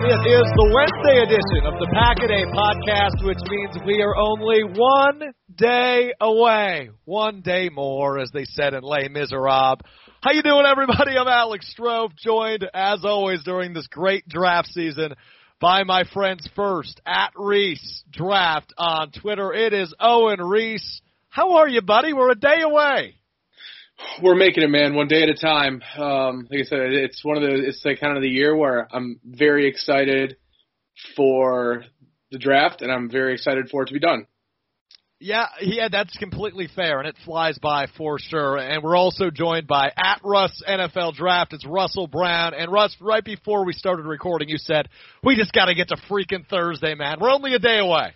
It is the Wednesday edition of the Pack a Day Podcast, which means we are only one day away. One day more, as they said in Les Miserables. How you doing, everybody? I'm Alex Strofe, joined as always during this great draft season by my friends first at Reese Draft on Twitter. It is Owen Reese. How are you, buddy? We're a day away. We're making it, man, one day at a time. Um, like I said, it's one of the it's like kind of the year where I'm very excited for the draft, and I'm very excited for it to be done. Yeah, yeah, that's completely fair, and it flies by for sure. And we're also joined by at Russ NFL Draft. It's Russell Brown. And Russ, right before we started recording, you said we just got to get to freaking Thursday, man. We're only a day away.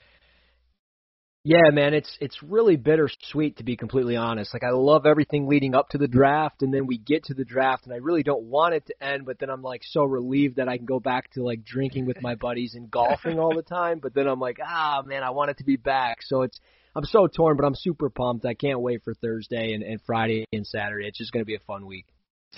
Yeah, man, it's it's really bittersweet to be completely honest. Like I love everything leading up to the draft, and then we get to the draft, and I really don't want it to end. But then I'm like so relieved that I can go back to like drinking with my buddies and golfing all the time. But then I'm like, ah, man, I want it to be back. So it's I'm so torn, but I'm super pumped. I can't wait for Thursday and, and Friday and Saturday. It's just going to be a fun week.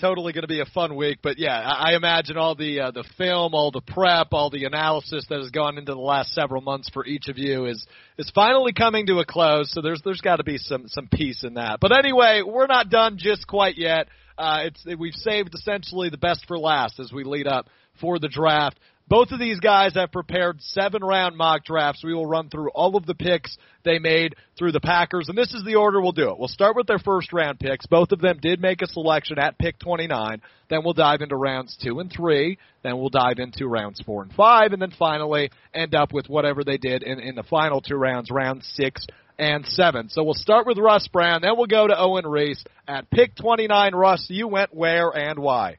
Totally going to be a fun week, but yeah, I, imagine all the uh, the film, all the prep, all the analysis that has gone into the last several months for each of you is is finally coming to a close. So there's there's got to be some some peace in that. But anyway, we're not done just quite yet. Uh, it's we've saved essentially the best for last as we lead up for the draft. Both of these guys have prepared seven round mock drafts. We will run through all of the picks they made through the Packers, and this is the order we'll do it. We'll start with their first round picks. Both of them did make a selection at pick 29. Then we'll dive into rounds two and three. Then we'll dive into rounds four and five, and then finally end up with whatever they did in, in the final two rounds, round six and seven. So we'll start with Russ Brown, then we'll go to Owen Reese at pick 29. Russ, you went where and why?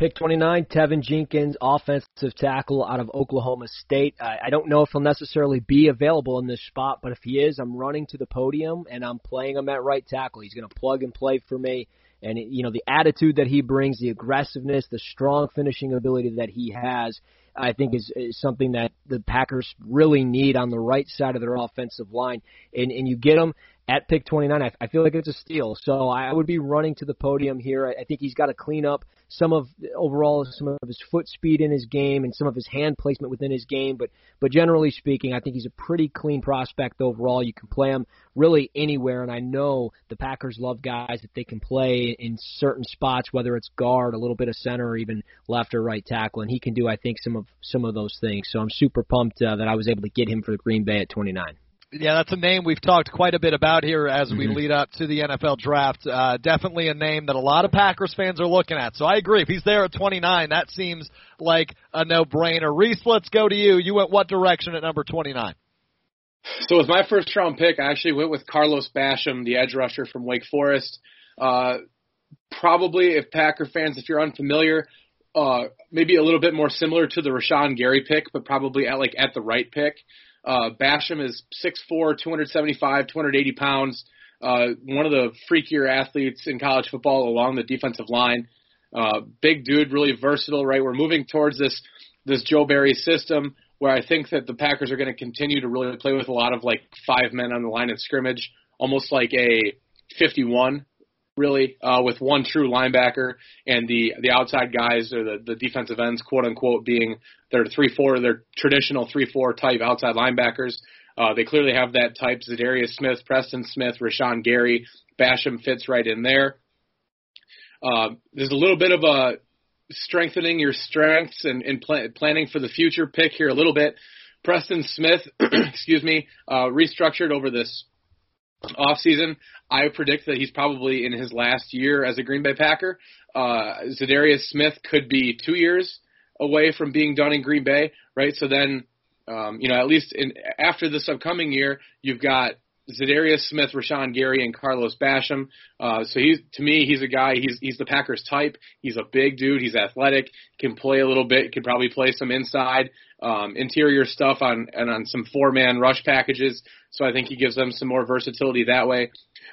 Pick 29, Teven Jenkins, offensive tackle out of Oklahoma State. I, I don't know if he'll necessarily be available in this spot, but if he is, I'm running to the podium and I'm playing him at right tackle. He's going to plug and play for me. And, you know, the attitude that he brings, the aggressiveness, the strong finishing ability that he has, I think is, is something that the Packers really need on the right side of their offensive line. And, and you get him at pick 29. I, I feel like it's a steal. So I would be running to the podium here. I, I think he's got to clean up some of overall some of his foot speed in his game and some of his hand placement within his game. But but generally speaking, I think he's a pretty clean prospect overall. You can play him really anywhere, and I know the Packers love guys that they can play in certain spots, whether it's guard, a little bit of center, or even left or right tackle, and he can do I think some of some of those things. So I'm super pumped uh, that I was able to get him for the Green Bay at 29. Yeah, that's a name we've talked quite a bit about here as we mm-hmm. lead up to the NFL draft. Uh, definitely a name that a lot of Packers fans are looking at. So I agree. If he's there at 29, that seems like a no-brainer. Reese, let's go to you. You went what direction at number 29? So with my first round pick, I actually went with Carlos Basham, the edge rusher from Wake Forest. Uh, probably, if Packer fans, if you're unfamiliar, uh, maybe a little bit more similar to the Rashan Gary pick, but probably at like at the right pick. Uh, Basham is 6'4", 275, 280 pounds. Uh, one of the freakier athletes in college football along the defensive line. Uh, big dude, really versatile. Right, we're moving towards this this Joe Barry system where I think that the Packers are going to continue to really play with a lot of like five men on the line of scrimmage, almost like a 51 really, uh, with one true linebacker and the the outside guys or the the defensive ends, quote unquote, being their three four, their traditional three four type outside linebackers. Uh, they clearly have that type. Za'Darius Smith, Preston Smith, Rashan Gary, Basham fits right in there. Uh, there's a little bit of a strengthening your strengths and, and pl- planning for the future pick here a little bit. Preston Smith, excuse me, uh, restructured over this offseason. I predict that he's probably in his last year as a Green Bay Packer. Uh, Za'Darius Smith could be two years away from being done in Green Bay, right? So then, um, you know, at least in after this upcoming year, you've got Za'Darius Smith, Rashan Gary, and Carlos Basham. Uh, so he's to me, he's a guy. He's he's the Packers type. He's a big dude. He's athletic. Can play a little bit. Can probably play some inside, um, interior stuff on and on some four man rush packages. So I think he gives them some more versatility that way.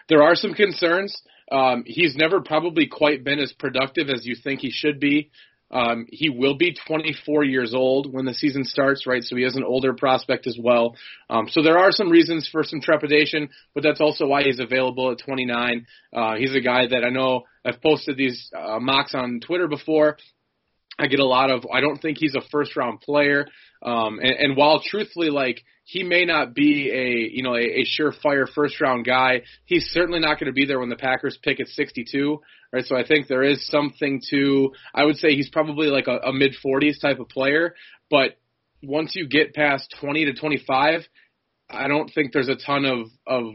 There are some concerns. Um, he's never probably quite been as productive as you think he should be. Um, he will be 24 years old when the season starts, right? So he is an older prospect as well. Um, so there are some reasons for some trepidation, but that's also why he's available at 29. Uh, he's a guy that I know I've posted these uh, mocks on Twitter before. I get a lot of. I don't think he's a first round player. Um, and, and while truthfully, like he may not be a you know a, a surefire first round guy, he's certainly not going to be there when the Packers pick at 62, right? So I think there is something to. I would say he's probably like a, a mid 40s type of player, but once you get past 20 to 25, I don't think there's a ton of of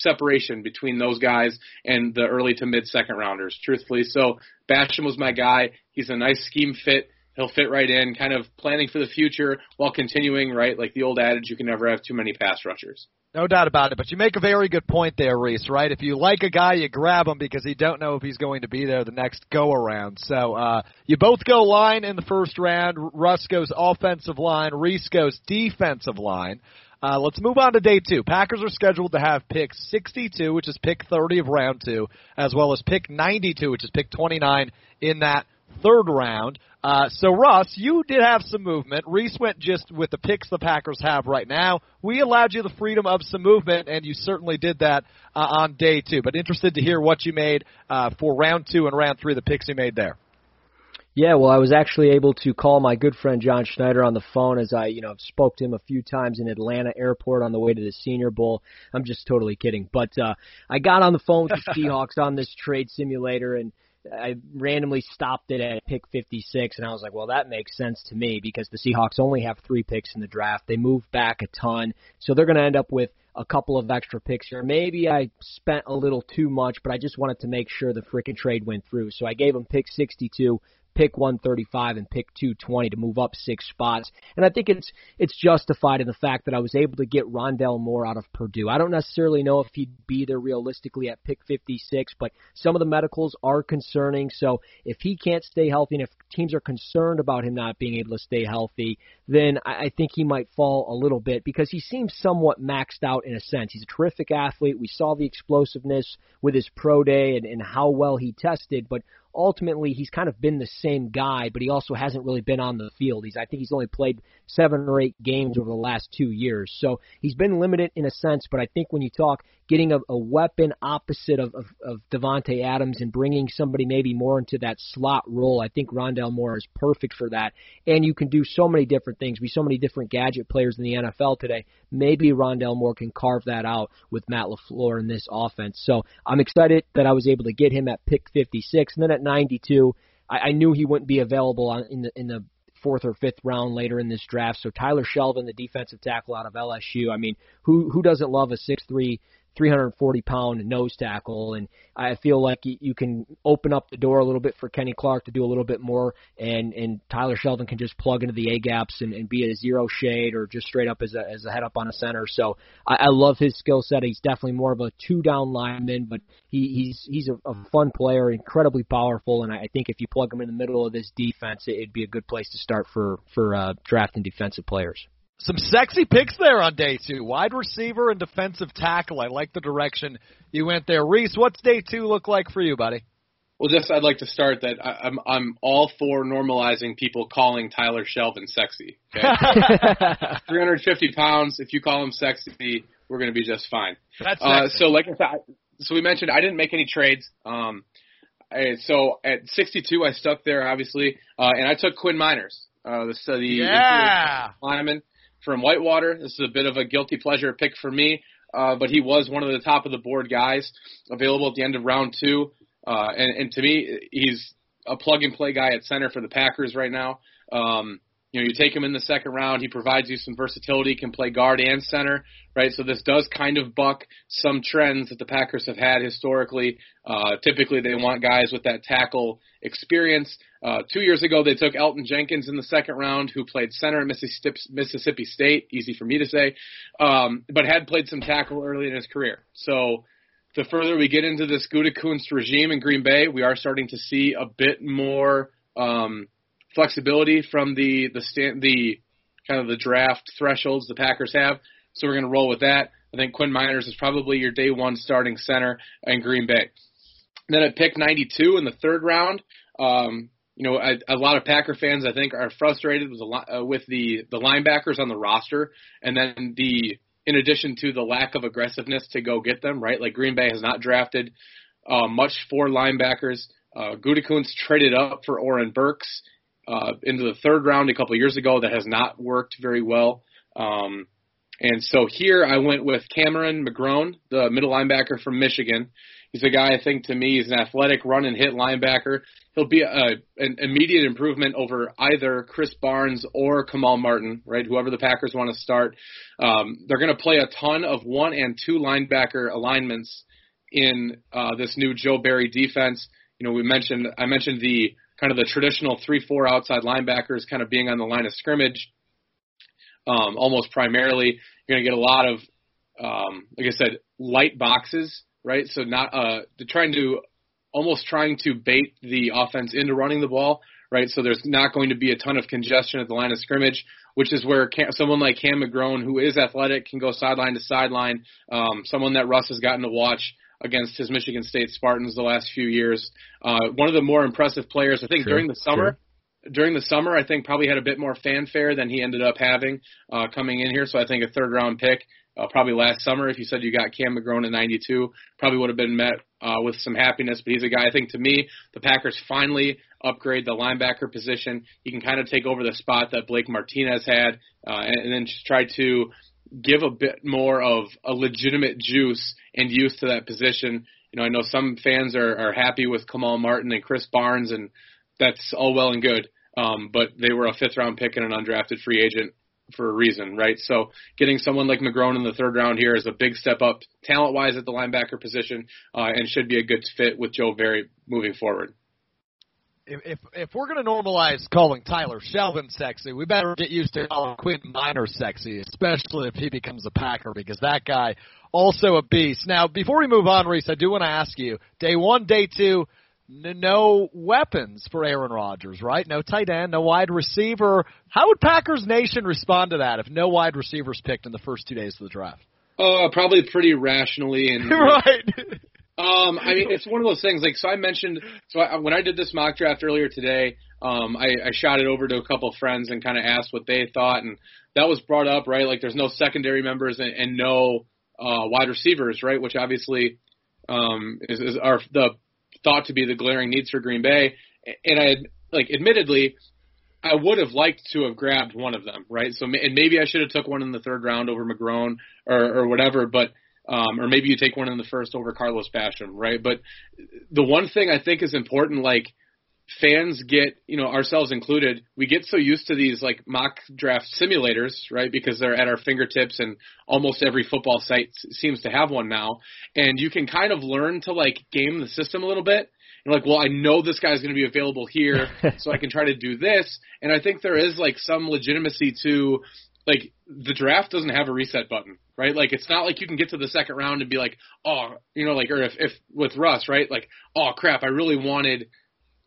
separation between those guys and the early to mid second rounders, truthfully. So Basham was my guy. He's a nice scheme fit he'll fit right in, kind of planning for the future while continuing, right? Like the old adage, you can never have too many pass rushers. No doubt about it. But you make a very good point there, Reese, right? If you like a guy, you grab him because you don't know if he's going to be there the next go around. So uh, you both go line in the first round. Russ goes offensive line. Reese goes defensive line. Uh, let's move on to day two. Packers are scheduled to have pick 62, which is pick 30 of round two, as well as pick 92, which is pick 29 in that third round. Uh, so Russ, you did have some movement. Reese went just with the picks the Packers have right now. We allowed you the freedom of some movement, and you certainly did that uh, on day two. But interested to hear what you made uh, for round two and round three, the picks you made there. Yeah, well, I was actually able to call my good friend John Schneider on the phone as I, you know, spoke to him a few times in Atlanta airport on the way to the Senior Bowl. I'm just totally kidding, but uh, I got on the phone with the Seahawks on this trade simulator and I randomly stopped it at pick 56, and I was like, well, that makes sense to me because the Seahawks only have three picks in the draft. They move back a ton, so they're going to end up with a couple of extra picks here. Maybe I spent a little too much, but I just wanted to make sure the freaking trade went through. So I gave them pick 62 pick 135 and pick 220 to move up six spots. And I think it's it's justified in the fact that I was able to get Rondale Moore out of Purdue. I don't necessarily know if he'd be there realistically at pick 56, but some of the medicals are concerning. So if he can't stay healthy and if teams are concerned about him not being able to stay healthy, then I, think he might fall a little bit because he seems somewhat maxed out in a sense. He's a terrific athlete. We saw the explosiveness with his pro day and, and how well he tested, but ultimately he's kind of been the same guy, but he also hasn't really been on the field. He's I think he's only played seven or eight games over the last two years, so he's been limited in a sense. But I think when you talk getting a, a weapon opposite of, of, of Davante Adams and bringing somebody maybe more into that slot role, I think Rondale Moore is perfect for that. And you can do so many different things. We so many different gadget players in the NFL today. Maybe Rondale Moore can carve that out with Matt LaFleur in this offense. So I'm excited that I was able to get him at pick 56, and then at 92, I, I knew he wouldn't be available on, in the in the fourth or fifth round later in this draft. So Tyler Shelvin, the defensive tackle out of LSU. I mean, who who doesn't love a six three 340 pound nose tackle, and I feel like you can open up the door a little bit for Kenny Clark to do a little bit more, and and Tyler Shelvin can just plug into the A gaps and, and be a zero shade or just straight up as a as a head up on a center. So I, I love his skill set. He's definitely more of a two down lineman, but he, he's he's a, a fun player, incredibly powerful, and I think if you plug him in the middle of this defense, it'd be a good place to start for for uh, drafting defensive players. Some sexy picks there on day two. Wide receiver and defensive tackle. I like the direction you went there. Reese, what's day two look like for you, buddy? Well, just I'd like to start that I, I'm I'm all for normalizing people calling Tyler Shelvin sexy. Okay? 350 pounds. If you call him sexy, we're going to be just fine. That's uh, so. Like I said, so we mentioned I didn't make any trades. Um, I, so at 62, I stuck there obviously, uh, and I took Quinn Miners, uh, the, the yeah. lineman from Whitewater. This is a bit of a guilty pleasure pick for me, uh, but he was one of the top of the board guys available at the end of round two. Uh, and, and to me, he's a plug and play guy at center for the Packers right now. Um, you know, you take him in the second round, he provides you some versatility, can play guard and center, right? So this does kind of buck some trends that the Packers have had historically. Uh, typically, they want guys with that tackle experience. Uh, two years ago, they took Elgton Jenkins in the second round, who played center at Mississippi, State, easy for me to say, um, but had played some tackle early in his career. So the further we get into this Gutekunst regime in Green Bay, we are starting to see a bit more. Um, flexibility from the the stand, the kind of the draft thresholds the Packers have. So we're going to roll with that. I think Quinn Miners is probably your day one starting center in Green Bay. Then at pick 92 in the third round, um, you know, a, a lot of Packer fans I think are frustrated with the uh, with the the linebackers on the roster, and then the in addition to the lack of aggressiveness to go get them right. Like Green Bay has not drafted uh, much for linebackers. Uh, Gutekunst traded up for Oren Burks uh, into the third round a couple years ago that has not worked very well. Um, and so here I went with Cameron McGrone, the middle linebacker from Michigan. He's a guy I think to me he's an athletic run and hit linebacker. He'll be a, an immediate improvement over either Krys Barnes or Kamal Martin, right? Whoever the Packers want to start. Um, they're going to play a ton of one and two linebacker alignments in uh, this new Joe Barry defense. You know, we mentioned I mentioned the kind of the traditional three-four outside linebackers kind of being on the line of scrimmage, um, almost primarily. You're going to get a lot of, um, like I said, light boxes, right? So not uh, trying to almost trying to bait the offense into running the ball, right? So there's not going to be a ton of congestion at the line of scrimmage, which is where Cam, someone like Cam McGrone, who is athletic, can go sideline to sideline. Um, someone that Russ has gotten to watch against his Michigan State Spartans the last few years. Uh, one of the more impressive players, I think, sure, during the summer. Sure. During the summer, I think probably had a bit more fanfare than he ended up having uh, coming in here. So I think a third round pick, uh, probably last summer, if you said you got Cam McGrone at 92, probably would have been met uh, with some happiness. But he's a guy I think to me, the Packers finally upgrade the linebacker position. He can kind of take over the spot that Blake Martinez had, uh, and, and then just try to give a bit more of a legitimate juice and use to that position. You know, I know some fans are, are happy with Kamal Martin and Krys Barnes, and that's all well and good. Um, but they were a fifth round pick and an undrafted free agent for a reason, right? So getting someone like McGrone in the third round here is a big step up talent wise at the linebacker position, uh, and should be a good fit with Joe Barry moving forward if if, if we're going to normalize calling Tyler Shelvin sexy, we better get used to calling Quinn Miner sexy, especially if he becomes a Packer, because that guy also a beast. Now, before we move on, Reese, I do want to ask you: day one, day two, no weapons for Aaron Rodgers, right? No tight end, no wide receiver. How would Packers Nation respond to that if no wide receivers picked in the first two days of the draft? Uh, probably pretty rationally and right. Um, I mean, it's one of those things. Like, so I mentioned, so I, when I did this mock draft earlier today, um, I, I shot it over to a couple of friends and kind of asked what they thought, and that was brought up, right? Like, there's no secondary members and, and no uh, wide receivers, right? Which obviously um, is, is are the thought to be the glaring needs for Green Bay. And I, like, admittedly, I would have liked to have grabbed one of them, right? So, and maybe I should have took one in the third round over McGrone or, or whatever, but um, or maybe you take one in the first over Carlos Basham, right? But the one thing I think is important, like fans get, you know, ourselves included, we get so used to these like mock draft simulators, right? Because they're at our fingertips and almost every football site seems to have one now. And you can kind of learn to like game the system a little bit. And like, well, I know this guy's going to be available here, so I can try to do this. And I think there is like some legitimacy to like the draft doesn't have a reset button, right? Like it's not like you can get to the second round and be like, oh, you know, like or if if with Russ, right? Like, oh crap, I really wanted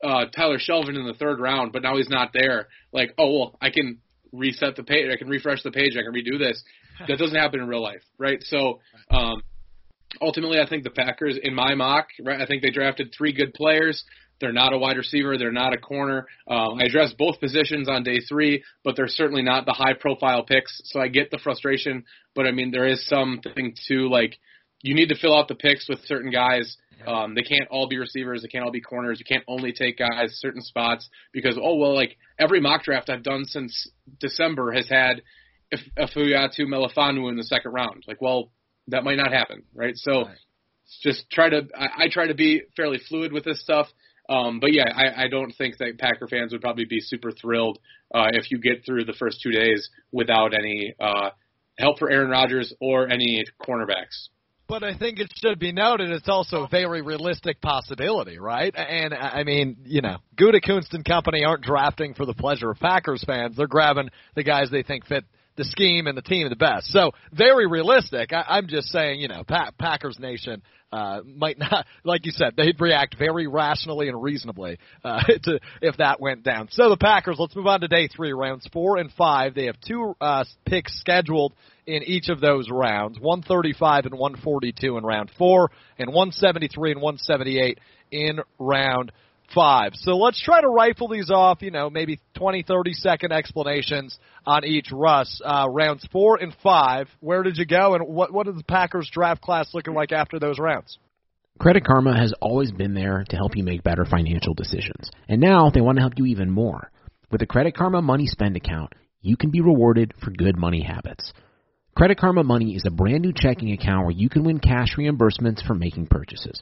uh Tyler Shelvin in the third round, but now he's not there. Like, oh well, I can reset the page, I can refresh the page, I can redo this. That doesn't happen in real life, right? So, um ultimately I think the Packers in my mock, right, I think they drafted three good players. They're not a wide receiver. They're not a corner. Um, I addressed both positions on day three, but they're certainly not the high profile picks. So I get the frustration, but I mean, there is something to like, you need to fill out the picks with certain guys. Um, they can't all be receivers. They can't all be corners. You can't only take guys certain spots because, oh, well, like every mock draft I've done since December has had Ifeatu Melifonwu in the second round. Like, well, that might not happen, right? So right. just try to, I, I try to be fairly fluid with this stuff. Um, but yeah, I, I don't think that Packer fans would probably be super thrilled uh, if you get through the first two days without any uh, help for Aaron Rodgers or any cornerbacks. But I think it should be noted it's also a very realistic possibility, right? And I mean, you know, Gutekunst and company aren't drafting for the pleasure of Packers fans. They're grabbing the guys they think fit the scheme and the team the best. So very realistic. I, I'm just saying, you know, pa- Packers Nation uh, might not, like you said, they'd react very rationally and reasonably uh, to if that went down. So the Packers. Let's move on to day three, rounds four and five. They have two uh, picks scheduled in each of those rounds: 135 and 142 in round four, and 173 and 178 in round five. So let's try to rifle these off, you know, maybe 20, 30 second explanations on each Russ. Uh, rounds four and five, where did you go and what, what is the Packers draft class looking like after those rounds? Credit Karma has always been there to help you make better financial decisions. And now they want to help you even more. With a Credit Karma Money Spend account, you can be rewarded for good money habits. Credit Karma Money is a brand new checking account where you can win cash reimbursements for making purchases.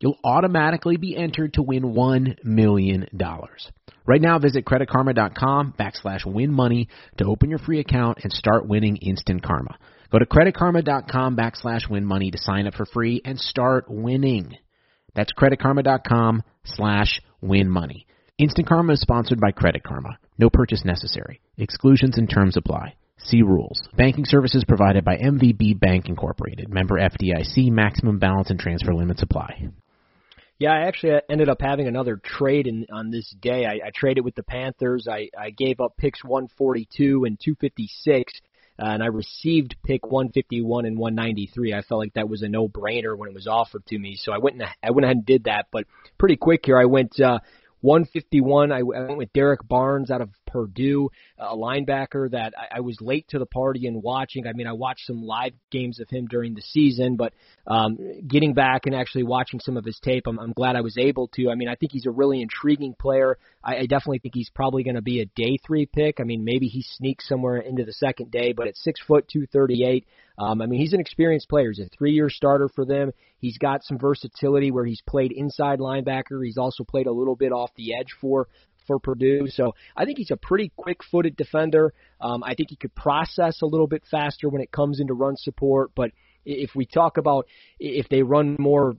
you'll automatically be entered to win $1 million. Right now, visit creditkarma.com backslash win money to open your free account and start winning instant karma. Go to creditkarma.com backslash win money to sign up for free and start winning. That's creditkarma.com slash win money. Instant Karma is sponsored by Credit Karma. No purchase necessary. Exclusions and terms apply. See rules. Banking services provided by MVB Bank Incorporated. Member FDIC. Maximum balance and transfer limits apply. Yeah, I actually ended up having another trade in, on this day. I, I traded with the Panthers. I, I gave up picks 142 and 256, uh, and I received pick 151 and 193. I felt like that was a no-brainer when it was offered to me, so I went and I went ahead and did that. But pretty quick here, I went uh, 151. I, I went with Derrick Barnes out of Purdue, a linebacker that I, I was late to the party in watching. I mean, I watched some live games of him during the season, but um, getting back and actually watching some of his tape, I'm, I'm glad I was able to. I mean, I think he's a really intriguing player. I, I definitely think he's probably going to be a day three pick. I mean, maybe he sneaks somewhere into the second day, but at six foot two thirty eight, um, I mean, he's an experienced player. He's a three-year starter for them. He's got some versatility where he's played inside linebacker. He's also played a little bit off the edge for for Purdue. So I think he's a pretty quick-footed defender. Um, I think he could process a little bit faster when it comes into run support. But if we talk about if they run more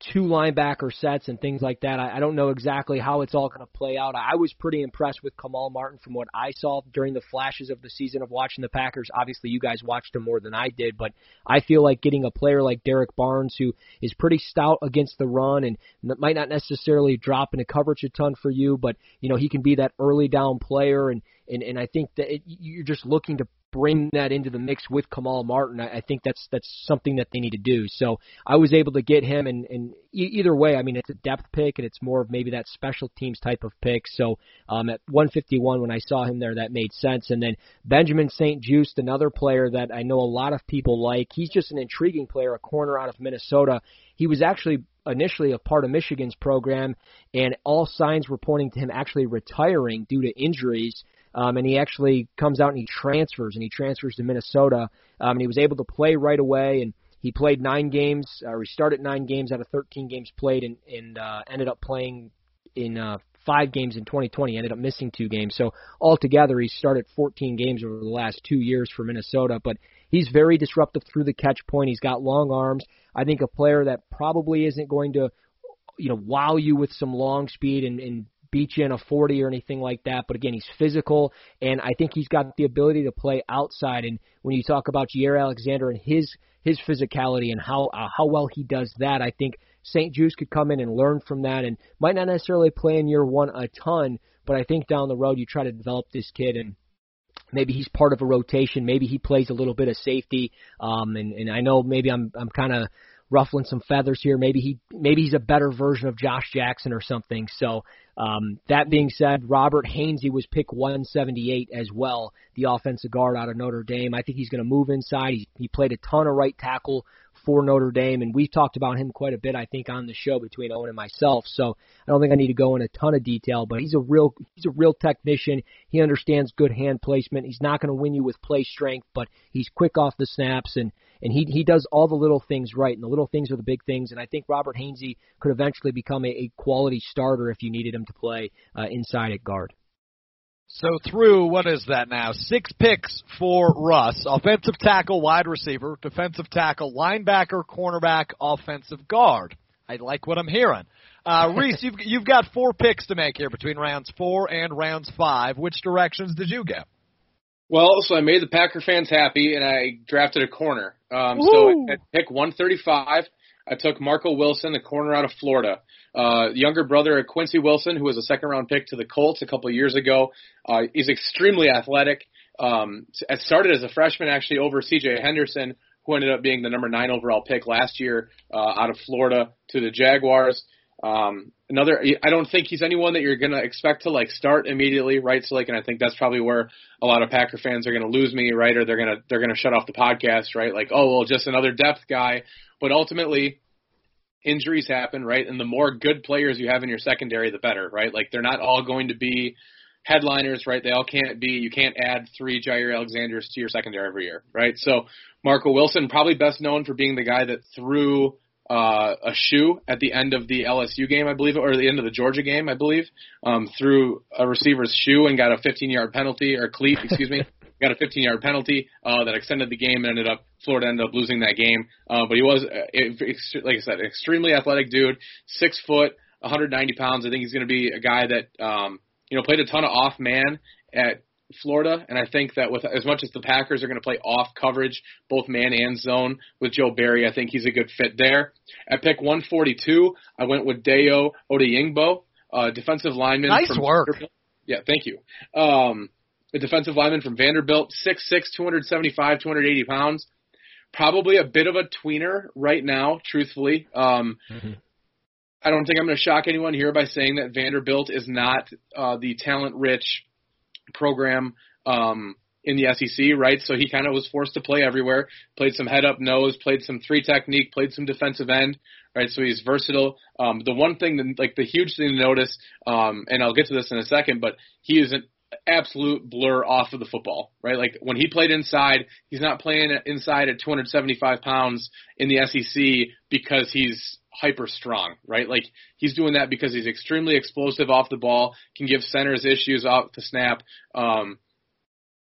two linebacker sets and things like that. I, I don't know exactly how it's all going to play out. I was pretty impressed with Kamal Martin from what I saw during the flashes of the season of watching the Packers. Obviously, you guys watched him more than I did, but I feel like getting a player like Derrick Barnes, who is pretty stout against the run and might not necessarily drop into coverage a ton for you, but you know he can be that early down player and and and I think that it, you're just looking to bring that into the mix with Kamal Martin, I, I think that's that's something that they need to do. So I was able to get him, and, and e- either way, I mean it's a depth pick, and it's more of maybe that special teams type of pick. So um, at 151, when I saw him there, that made sense. And then Benjamin St-Juste, another player that I know a lot of people like. He's just an intriguing player, a corner out of Minnesota. He was actually initially a part of Michigan's program, and all signs were pointing to him actually retiring due to injuries. Um, and he actually comes out and he transfers, and he transfers to Minnesota. Um, and he was able to play right away, and he played nine games, or he started nine games out of 13 games played, and, and uh, ended up playing in uh, five games in 2020. Ended up missing two games. So altogether, he started 14 games over the last two years for Minnesota. But he's very disruptive through the catch point. He's got long arms. I think a player that probably isn't going to, you know, wow you with some long speed and, and beat you in a 40 or anything like that. But again, he's physical, and I think he's got the ability to play outside. And when you talk about Jaire Alexander and his his physicality and how uh, how well he does that, I think St-Juste could come in and learn from that, and might not necessarily play in year one a ton, but I think down the road you try to develop this kid and. Maybe he's part of a rotation. Maybe he plays a little bit of safety. Um, and, and I know maybe I'm I'm kind of ruffling some feathers here. Maybe he maybe he's a better version of Josh Jackson or something. So um, that being said, Robert Hainsey was pick 178 as well, the offensive guard out of Notre Dame. I think he's going to move inside. He, he played a ton of right tackle for Notre Dame, and we've talked about him quite a bit, I think, on the show between Owen and myself. So I don't think I need to go in a ton of detail, but he's a real he's a real technician. He understands good hand placement. He's not going to win you with play strength, but he's quick off the snaps and and he he does all the little things right, and the little things are the big things. And I think Robert Hainsey could eventually become a, a quality starter if you needed him to play uh, inside at guard. So through what is that now? Six picks for Russ: offensive tackle, wide receiver, defensive tackle, linebacker, cornerback, offensive guard. I like what I'm hearing. Uh, Reese, you've you've got four picks to make here between rounds four and rounds five. Which directions did you go? Well, so I made the Packer fans happy, and I drafted a corner. Um, so at pick 135, I took Marco Wilson, the corner out of Florida. Uh, younger brother of Quincy Wilson, who was a second round pick to the Colts a couple of years ago. Uh, he's extremely athletic. Um, started as a freshman actually over C.J. Henderson, who ended up being the number nine overall pick last year uh, out of Florida to the Jaguars. Um, another, I don't think he's anyone that you're gonna expect to like start immediately, right? So like, and I think that's probably where a lot of Packer fans are gonna lose me, right? Or they're gonna they're gonna shut off the podcast, right? Like, oh well, just another depth guy. But ultimately, injuries happen, right? And the more good players you have in your secondary, the better, right? Like they're not all going to be headliners, right? They all can't be. You can't add three Jaire Alexanders to your secondary every year, right? So Marco Wilson, probably best known for being the guy that threw uh, a shoe at the end of the LSU game, I believe, or the end of the Georgia game, I believe, um, threw a receiver's shoe and got a 15-yard penalty or cleat, excuse me, got a 15-yard penalty uh, that extended the game and ended up Florida ended up losing that game. Uh, but he was, uh, like I said, extremely athletic dude, six foot, 190 pounds. I think he's going to be a guy that um, you know played a ton of off man at Florida, and I think that with as much as the Packers are going to play off coverage, both man and zone with Joe Barry, I think he's a good fit there. At pick 142, I went with Dayo Odeyingbo, uh, defensive lineman. Nice from work. Vanderbilt. Yeah, thank you. Um, a defensive lineman from Vanderbilt, 6'6", 275, 280 pounds. Probably a bit of a tweener right now, truthfully. Um, mm-hmm. I don't think I'm going to shock anyone here by saying that Vanderbilt is not uh, the talent-rich program um, in the SEC, right? So he kind of was forced to play everywhere. Played some head up nose, played some three technique, played some defensive end, right? So he's versatile. Um, the one thing, that, like the huge thing to notice, um, and I'll get to this in a second, but he is an absolute blur off of the football, right? Like when he played inside, he's not playing inside at 275 pounds in the SEC because he's hyper strong, right? Like he's doing that because he's extremely explosive off the ball, can give centers issues off the snap. Um,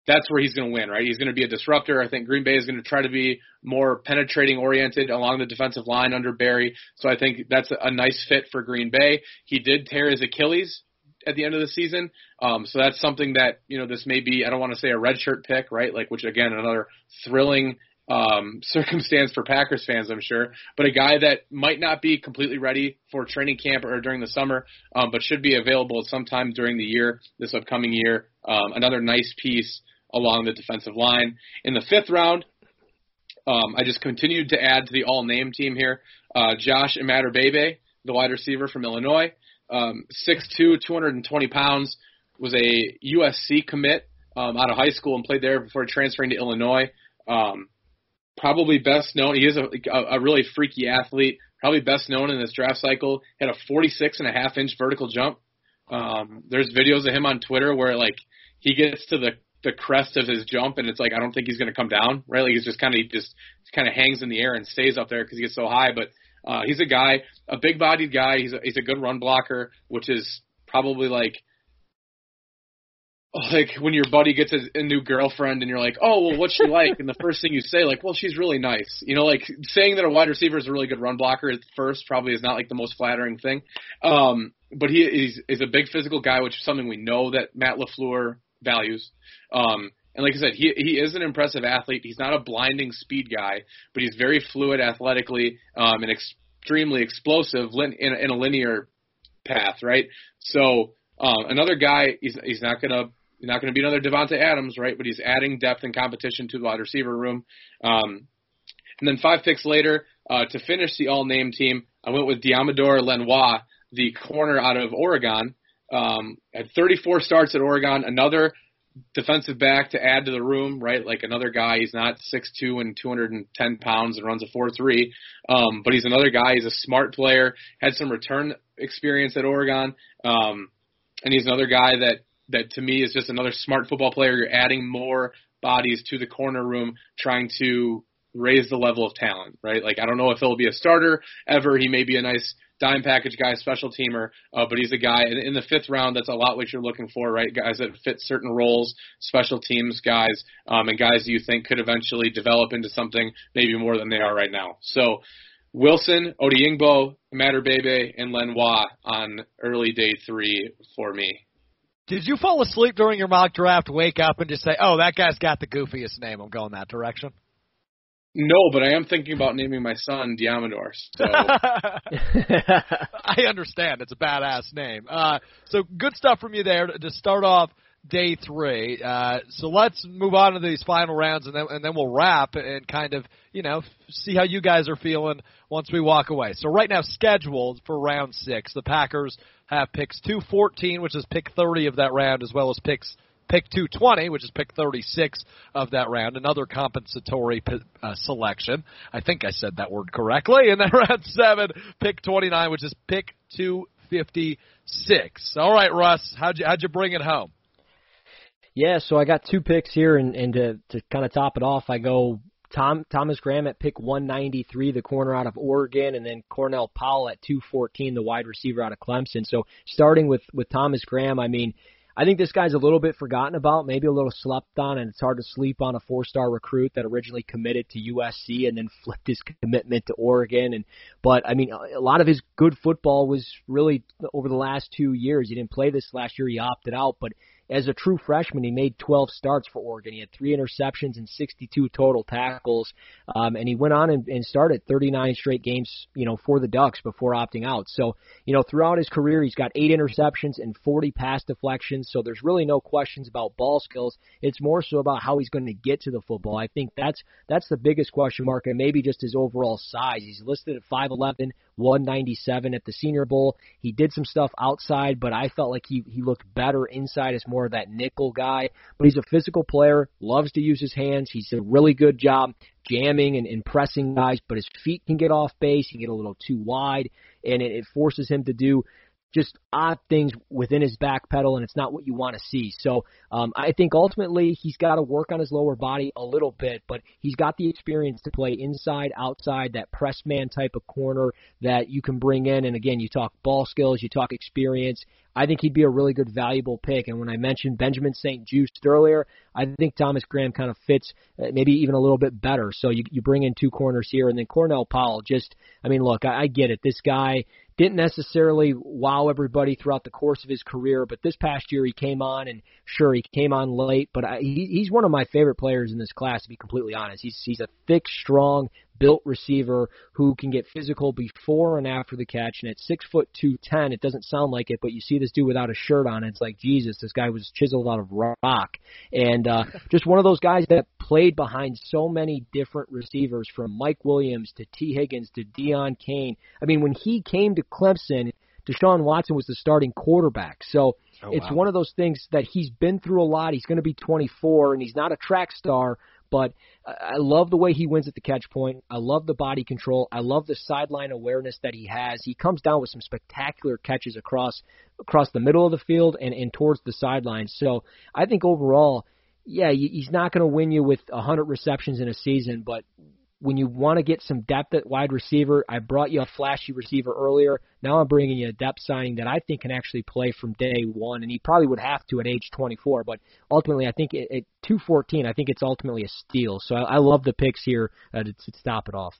that's where he's going to win, right? He's going to be a disruptor. I think Green Bay is going to try to be more penetrating oriented along the defensive line under Barry. So I think that's a nice fit for Green Bay. He did tear his Achilles at the end of the season. Um, so that's something that, you know, this may be, I don't want to say a redshirt pick, right? Like, which again, another thrilling um, circumstance for Packers fans, I'm sure, but a guy that might not be completely ready for training camp or during the summer, um, but should be available sometime during the year, this upcoming year. Um, another nice piece along the defensive line. In the fifth round, um, I just continued to add to the all-name team here. Uh, Josh Imatorbhebhe, the wide receiver from Illinois, um, 6'2", 220 pounds, was a USC commit um, out of high school and played there before transferring to Illinois. Um, probably best known. He is a, a, a really freaky athlete. Probably best known in this draft cycle. Had a 46 and a half inch vertical jump. Um, there's videos of him on Twitter where like he gets to the the crest of his jump and it's like I don't think he's going to come down. Right? Like he's just kind of just kind of hangs in the air and stays up there because he gets so high. But uh, he's a guy, a big bodied guy. He's a, he's a good run blocker, which is probably like like when your buddy gets a, a new girlfriend and you're like, oh well, what's she like? And the first thing you say, like, well, she's really nice. You know, like saying that a wide receiver is a really good run blocker at first probably is not like the most flattering thing. Um, but he is is a big physical guy, which is something we know that Matt LaFleur values. Um, and like I said, he he is an impressive athlete. He's not a blinding speed guy, but he's very fluid athletically um, and extremely explosive in, in a linear path, right? So um, another guy, he's he's not gonna not going to be another Davante Adams, right? But he's adding depth and competition to the wide receiver room. Um, and then five picks later, uh, to finish the all-name team, I went with Deommodore Lenoir, the corner out of Oregon. Um, had 34 starts at Oregon. Another defensive back to add to the room, right? Like another guy. He's not 6'2 and 210 pounds and runs a 4'3, um, but he's another guy. He's a smart player. Had some return experience at Oregon, um, and he's another guy that that to me is just another smart football player. You're adding more bodies to the corner room, trying to raise the level of talent, right? Like I don't know if he'll be a starter ever. He may be a nice dime package guy, special teamer, uh, but he's a guy in, in the fifth round. That's a lot what you're looking for, right? Guys that fit certain roles, special teams guys, um, and guys you think could eventually develop into something maybe more than they are right now. So. Wilson, Odeyingbo, Imatorbhebhe, and Lenoir on early day three for me. Did you fall asleep during your mock draft, wake up, and just say, "Oh, that guy's got the goofiest name. I'm going that direction." No, but I am thinking about naming my son Deommodore. So. I understand. It's a badass name. Uh, so good stuff from you there to, to start off day three. Uh, so let's move on to these final rounds, and then and then we'll wrap and kind of you know see how you guys are feeling once we walk away. So right now, scheduled for round six, the Packers have picks two fourteen, which is pick thirty of that round, as well as picks pick 220, which is pick 36 of that round, another compensatory uh, selection. I think I said that word correctly. And then round seven, pick 29, which is pick 256. All right, Russ, how'd you how'd you bring it home? Yeah, so I got two picks here, and, and to, to kind of top it off, I go Tom Thomas Graham at pick 193, the corner out of Oregon, and then Cornell Powell at 214, the wide receiver out of Clemson. So starting with with Thomas Graham, I mean, I think this guy's a little bit forgotten about, maybe a little slept on, and it's hard to sleep on a four-star recruit that originally committed to USC and then flipped his commitment to Oregon. And but I mean, a lot of his good football was really over the last two years. He didn't play this last year; he opted out, but as a true freshman, he made 12 starts for Oregon. He had three interceptions and 62 total tackles, um, and he went on and, and started 39 straight games, you know, for the Ducks before opting out. So, you know, throughout his career, he's got eight interceptions and 40 pass deflections. So there's really no questions about ball skills. It's more so about how he's going to get to the football. I think that's that's the biggest question mark, and maybe just his overall size. He's listed at 5'11, 197 at the Senior Bowl. He did some stuff outside, but I felt like he he looked better inside as more of that nickel guy. But he's a physical player, loves to use his hands. He's a really good job jamming and, and pressing guys, but his feet can get off base, he can get a little too wide, and it, it forces him to do just odd things within his back pedal, and it's not what you want to see. So um, I think ultimately he's got to work on his lower body a little bit, but he's got the experience to play inside, outside, that press man type of corner that you can bring in. And again, you talk ball skills, you talk experience. I think he'd be a really good, valuable pick. And when I mentioned Benjamin St-Juste earlier, I think Thomas Graham kind of fits uh, maybe even a little bit better. So you you bring in two corners here, and then Cornell Powell. Just, I mean, look, I, I get it. This guy didn't necessarily wow everybody throughout the course of his career, but this past year he came on, and sure he came on late, but I, he, he's one of my favorite players in this class. To be completely honest, he's he's a thick, strong, built receiver who can get physical before and after the catch. And at six foot two ten, it doesn't sound like it, but you see this dude without a shirt on, it's like Jesus, this guy was chiseled out of rock. And uh, just one of those guys that played behind so many different receivers, from Mike Williams to Tee Higgins to Deon Cain. I mean, when he came to Clemson. Deshaun Watson was the starting quarterback. So oh, it's wow. one of those things that he's been through a lot. He's going to be 24 and he's not a track star, but I love the way he wins at the catch point. I love the body control. I love the sideline awareness that he has. He comes down with some spectacular catches across across the middle of the field and, and towards the sidelines. So I think overall, yeah, he's not going to win you with 100 receptions in a season, but when you want to get some depth at wide receiver, I brought you a flashy receiver earlier. Now I'm bringing you a depth signing that I think can actually play from day one, and he probably would have to at age 24. But ultimately, I think at 214, I think it's ultimately a steal. So I, I love the picks here uh, to, to stop it off.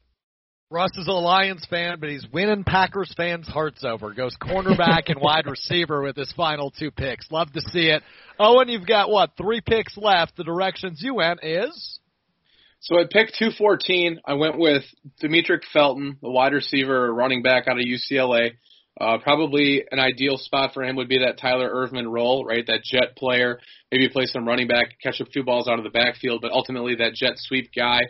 Russ is a Lions fan, but he's winning Packers fans' hearts over. Goes cornerback and wide receiver with his final two picks. Love to see it. Owen, you've got what three picks left? The directions you went is so at pick 214, I went with Demetric Felton, the wide receiver, running back out of UCLA. Uh, probably an ideal spot for him would be that Tyler Ervin role, right? That jet player, maybe play some running back, catch a few balls out of the backfield, but ultimately that jet sweep guy.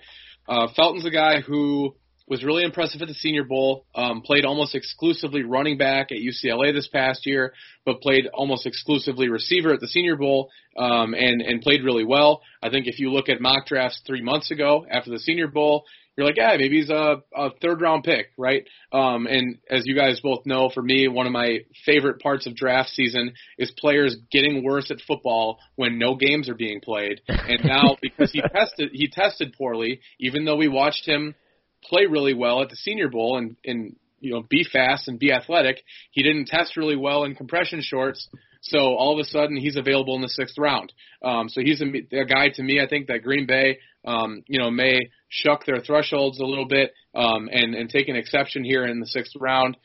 Uh, Felton's a guy who was really impressive at the Senior Bowl. Um, played almost exclusively running back at UCLA this past year, but played almost exclusively receiver at the Senior Bowl, um, and and played really well. I think if you look at mock drafts three months ago after the Senior Bowl, you're like, yeah, maybe he's a, a third round pick, right? Um, and as you guys both know, for me, one of my favorite parts of draft season is players getting worse at football when no games are being played. And now because he tested he tested poorly, even though we watched him play really well at the Senior Bowl and and you know be fast and be athletic. He didn't test really well in compression shorts, so all of a sudden he's available in the sixth round. Um, so he's a, a guy to me. I think that Green Bay, um, you know, may shuck their thresholds a little bit um, and and take an exception here in the sixth round.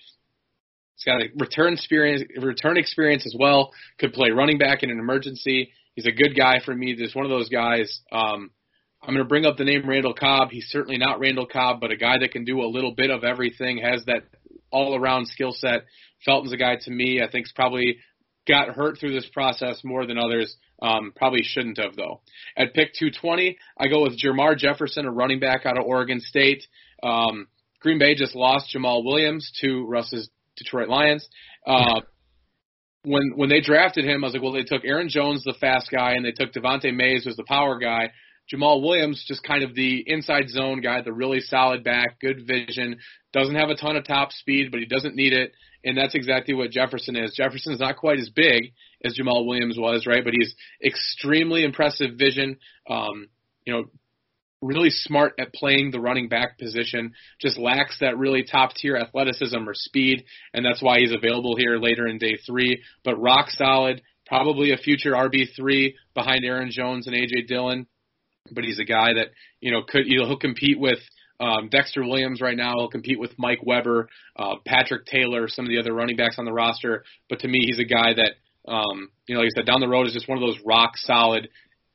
He's got a return experience, return experience as well. Could play running back in an emergency. He's a good guy for me. Just one of those guys. Um, I'm going to bring up the name Randall Cobb. He's certainly not Randall Cobb, but a guy that can do a little bit of everything, has that all around skill set. Felton's a guy to me, I think's probably got hurt through this process more than others. Um, probably shouldn't have though. At pick 220, I go with Jermar Jefferson, a running back out of Oregon State. Um, Green Bay just lost Jamaal Williams to Russ's Detroit Lions. Uh, when when they drafted him, I was like, well, they took Aaron Jones, the fast guy, and they took Devante Mays, who's the power guy. Jamaal Williams, just kind of the inside zone guy, the really solid back, good vision, doesn't have a ton of top speed, but he doesn't need it. And that's exactly what Jefferson is. Jefferson's not quite as big as Jamaal Williams was, right? But he's extremely impressive vision. Um, you know, really smart at playing the running back position, just lacks that really top tier athleticism or speed, and that's why he's available here later in day three. But rock solid, probably a future RB3 behind Aaron Jones and AJ Dillon but he's a guy that you know could you know, he'll compete with um, Dexter Williams right now. He'll compete with Mike Weber, uh, Patrick Taylor, some of the other running backs on the roster. But to me, he's a guy that um, you know, like I said, down the road is just one of those rock solid,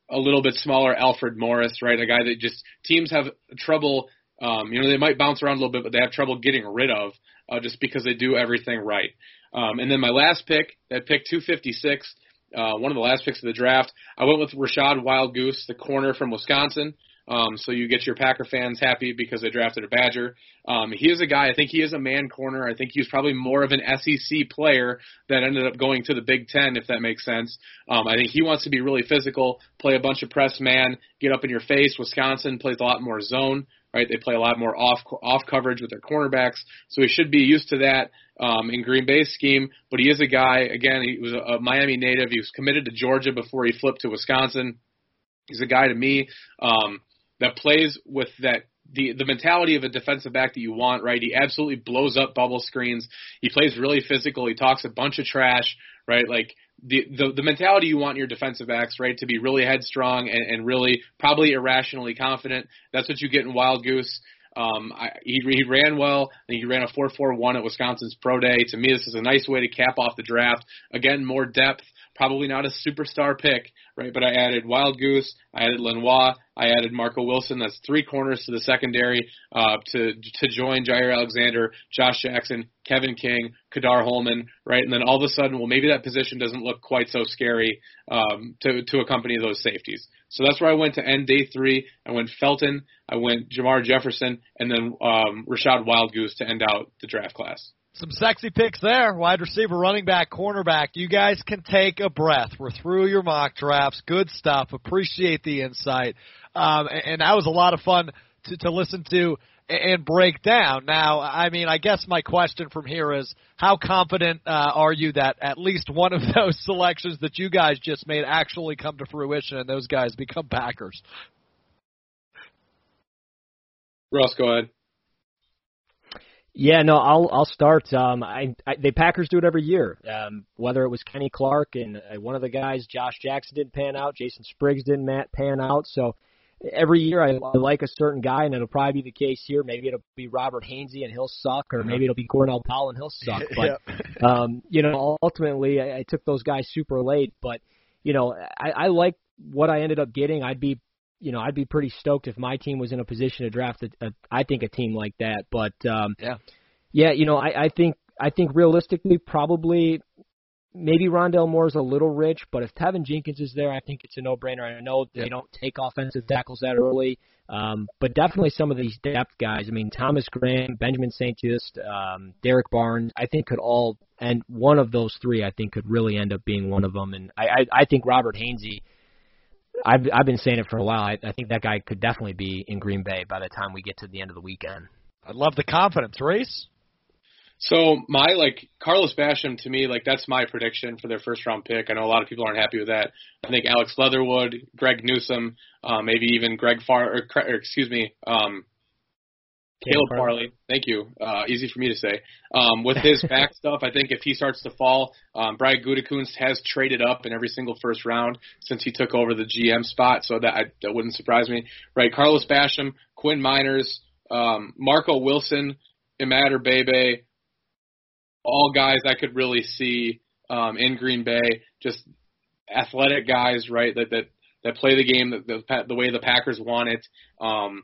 a little bit smaller Alfred Morris, right? A guy that just teams have trouble. Um, you know, they might bounce around a little bit, but they have trouble getting rid of uh, just because they do everything right. Um, and then my last pick, that pick 256, uh, one of the last picks of the draft. I went with Rachad Wildgoose, the corner from Wisconsin. Um, so you get your Packer fans happy because they drafted a Badger. Um, he is a guy. I think he is a man corner. I think he was probably more of an SEC player that ended up going to the Big Ten, if that makes sense. Um, I think he wants to be really physical, play a bunch of press man, get up in your face. Wisconsin plays a lot more zone right? They play a lot more off off coverage with their cornerbacks, so he should be used to that um, in Green Bay's scheme. But he is a guy. Again, he was a, a Miami native. He was committed to Georgia before he flipped to Wisconsin. He's a guy to me um, that plays with that the the mentality of a defensive back that you want, right? He absolutely blows up bubble screens. He plays really physical. He talks a bunch of trash, right? Like the the, the mentality you want your defensive backs, right? To be really headstrong and, and really probably irrationally confident. That's what you get in Wildgoose. Um, I, he, he ran well. He ran a 4.41 at Wisconsin's pro day. To me, this is a nice way to cap off the draft. Again, more depth. Probably not a superstar pick, right? But I added Wildgoose, I added Lenoir, I added Marco Wilson. That's three corners to the secondary uh, to to join Jaire Alexander, Josh Jackson, Kevin King, Ka'dar Hollman, right? And then all of a sudden, well, maybe that position doesn't look quite so scary um, to to accompany those safeties. So that's where I went to end day three. I went Felton, I went Jamar Jefferson, and then um, Rachad Wildgoose to end out the draft class. Some sexy picks there. Wide receiver, running back, cornerback. You guys can take a breath. We're through your mock drafts. Good stuff. Appreciate the insight. Um, and, and that was a lot of fun to, to listen to and break down. Now, I mean, I guess my question from here is how confident uh, are you that at least one of those selections that you guys just made actually come to fruition and those guys become Packers? Ross, go ahead. Yeah, no, I'll I'll start. Um, I, I the Packers do it every year. Um, whether it was Kenny Clark and uh, one of the guys, Josh Jackson didn't pan out, Jason Spriggs didn't pan out. So every year I, I like a certain guy, and it'll probably be the case here. Maybe it'll be Robert Hainsey and he'll suck, or maybe it'll be Cornell Powell and he'll suck. But um, you know, ultimately I, I took those guys super late. But you know, I, I like what I ended up getting. I'd be you know, I'd be pretty stoked if my team was in a position to draft a, a I think a team like that. But um yeah. Yeah, you know, I, I think I think realistically probably maybe Rondale Moore's a little rich, but if Teven Jenkins is there, I think it's a no-brainer. I know yeah. they don't take offensive tackles that early, um, but definitely some of these depth guys. I mean, Thomas Graham, Benjamin St-Juste, um, Derrick Barnes, I think could all and one of those three, I think could really end up being one of them. And I, I, I think Robert Hainsey – I've I've been saying it for a while. I, I think that guy could definitely be in Green Bay by the time we get to the end of the weekend. I love the confidence, Riese. So my like Carlos Basham to me like that's my prediction for their first round pick. I know a lot of people aren't happy with that. I think Alex Leatherwood, Greg Newsome, uh, maybe even Greg Far or, or excuse me, um, Caleb Farley, thank you. Uh, easy for me to say. Um, with his back stuff, I think if he starts to fall, um, Brian Gutekunst has traded up in every single first round since he took over the GM spot, so that I, that wouldn't surprise me. Right, Carlos Basham, Quinn Meinerz, um, Marco Wilson, Imad Bebe, all guys I could really see um, in Green Bay, just athletic guys, right? That that that play the game the, the, the way the Packers want it. Um,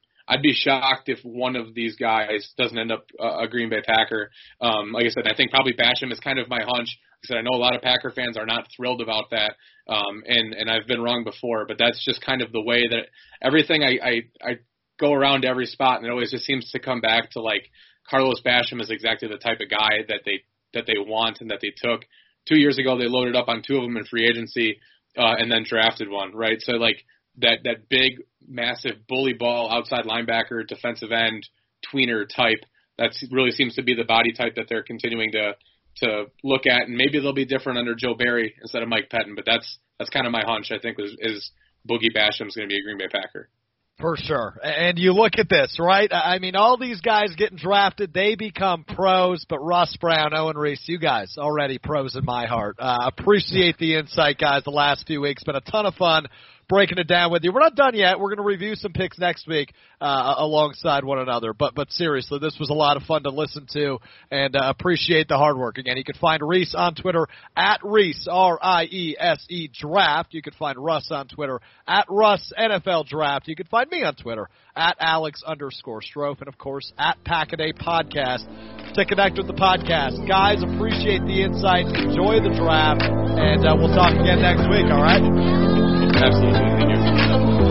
I'd be shocked if one of these guys doesn't end up a Green Bay Packer. Um, like I said, I think probably Basham is kind of my hunch. Like I said I know a lot of Packer fans are not thrilled about that, um, and and I've been wrong before, but that's just kind of the way that everything I I, I go around every spot, and it always just seems to come back to like Carlos Basham is exactly the type of guy that they that they want and that they took. Two years ago, they loaded up on two of them in free agency, uh, and then drafted one, right? So like that that big, massive bully ball outside linebacker, defensive end, tweener type. That really seems to be the body type that they're continuing to to look at, and maybe they'll be different under Joe Barry instead of Mike Pettine. But that's that's kind of my hunch. I think is, is Boogie Basham's going to be a Green Bay Packer. For sure. And you look at this, right? I mean, all these guys getting drafted, they become pros, but Russ Brown, Owen Riese, you guys already pros in my heart. Uh, appreciate the insight, guys, the last few weeks. Been a ton of fun breaking it down with you. We're not done yet. We're going to review some picks next week uh, alongside one another. But but seriously, this was a lot of fun to listen to, and uh, appreciate the hard work. Again, you can find Riese on Twitter at Riese R I E S E Draft. You can find Russ on Twitter at Russ NFL Draft. You can find me on Twitter at Alex underscore Strofe, and of course at Packaday Podcast to connect with the podcast. Guys, appreciate the insight. Enjoy the draft, and uh, we'll talk again next week. All right. Absolutely.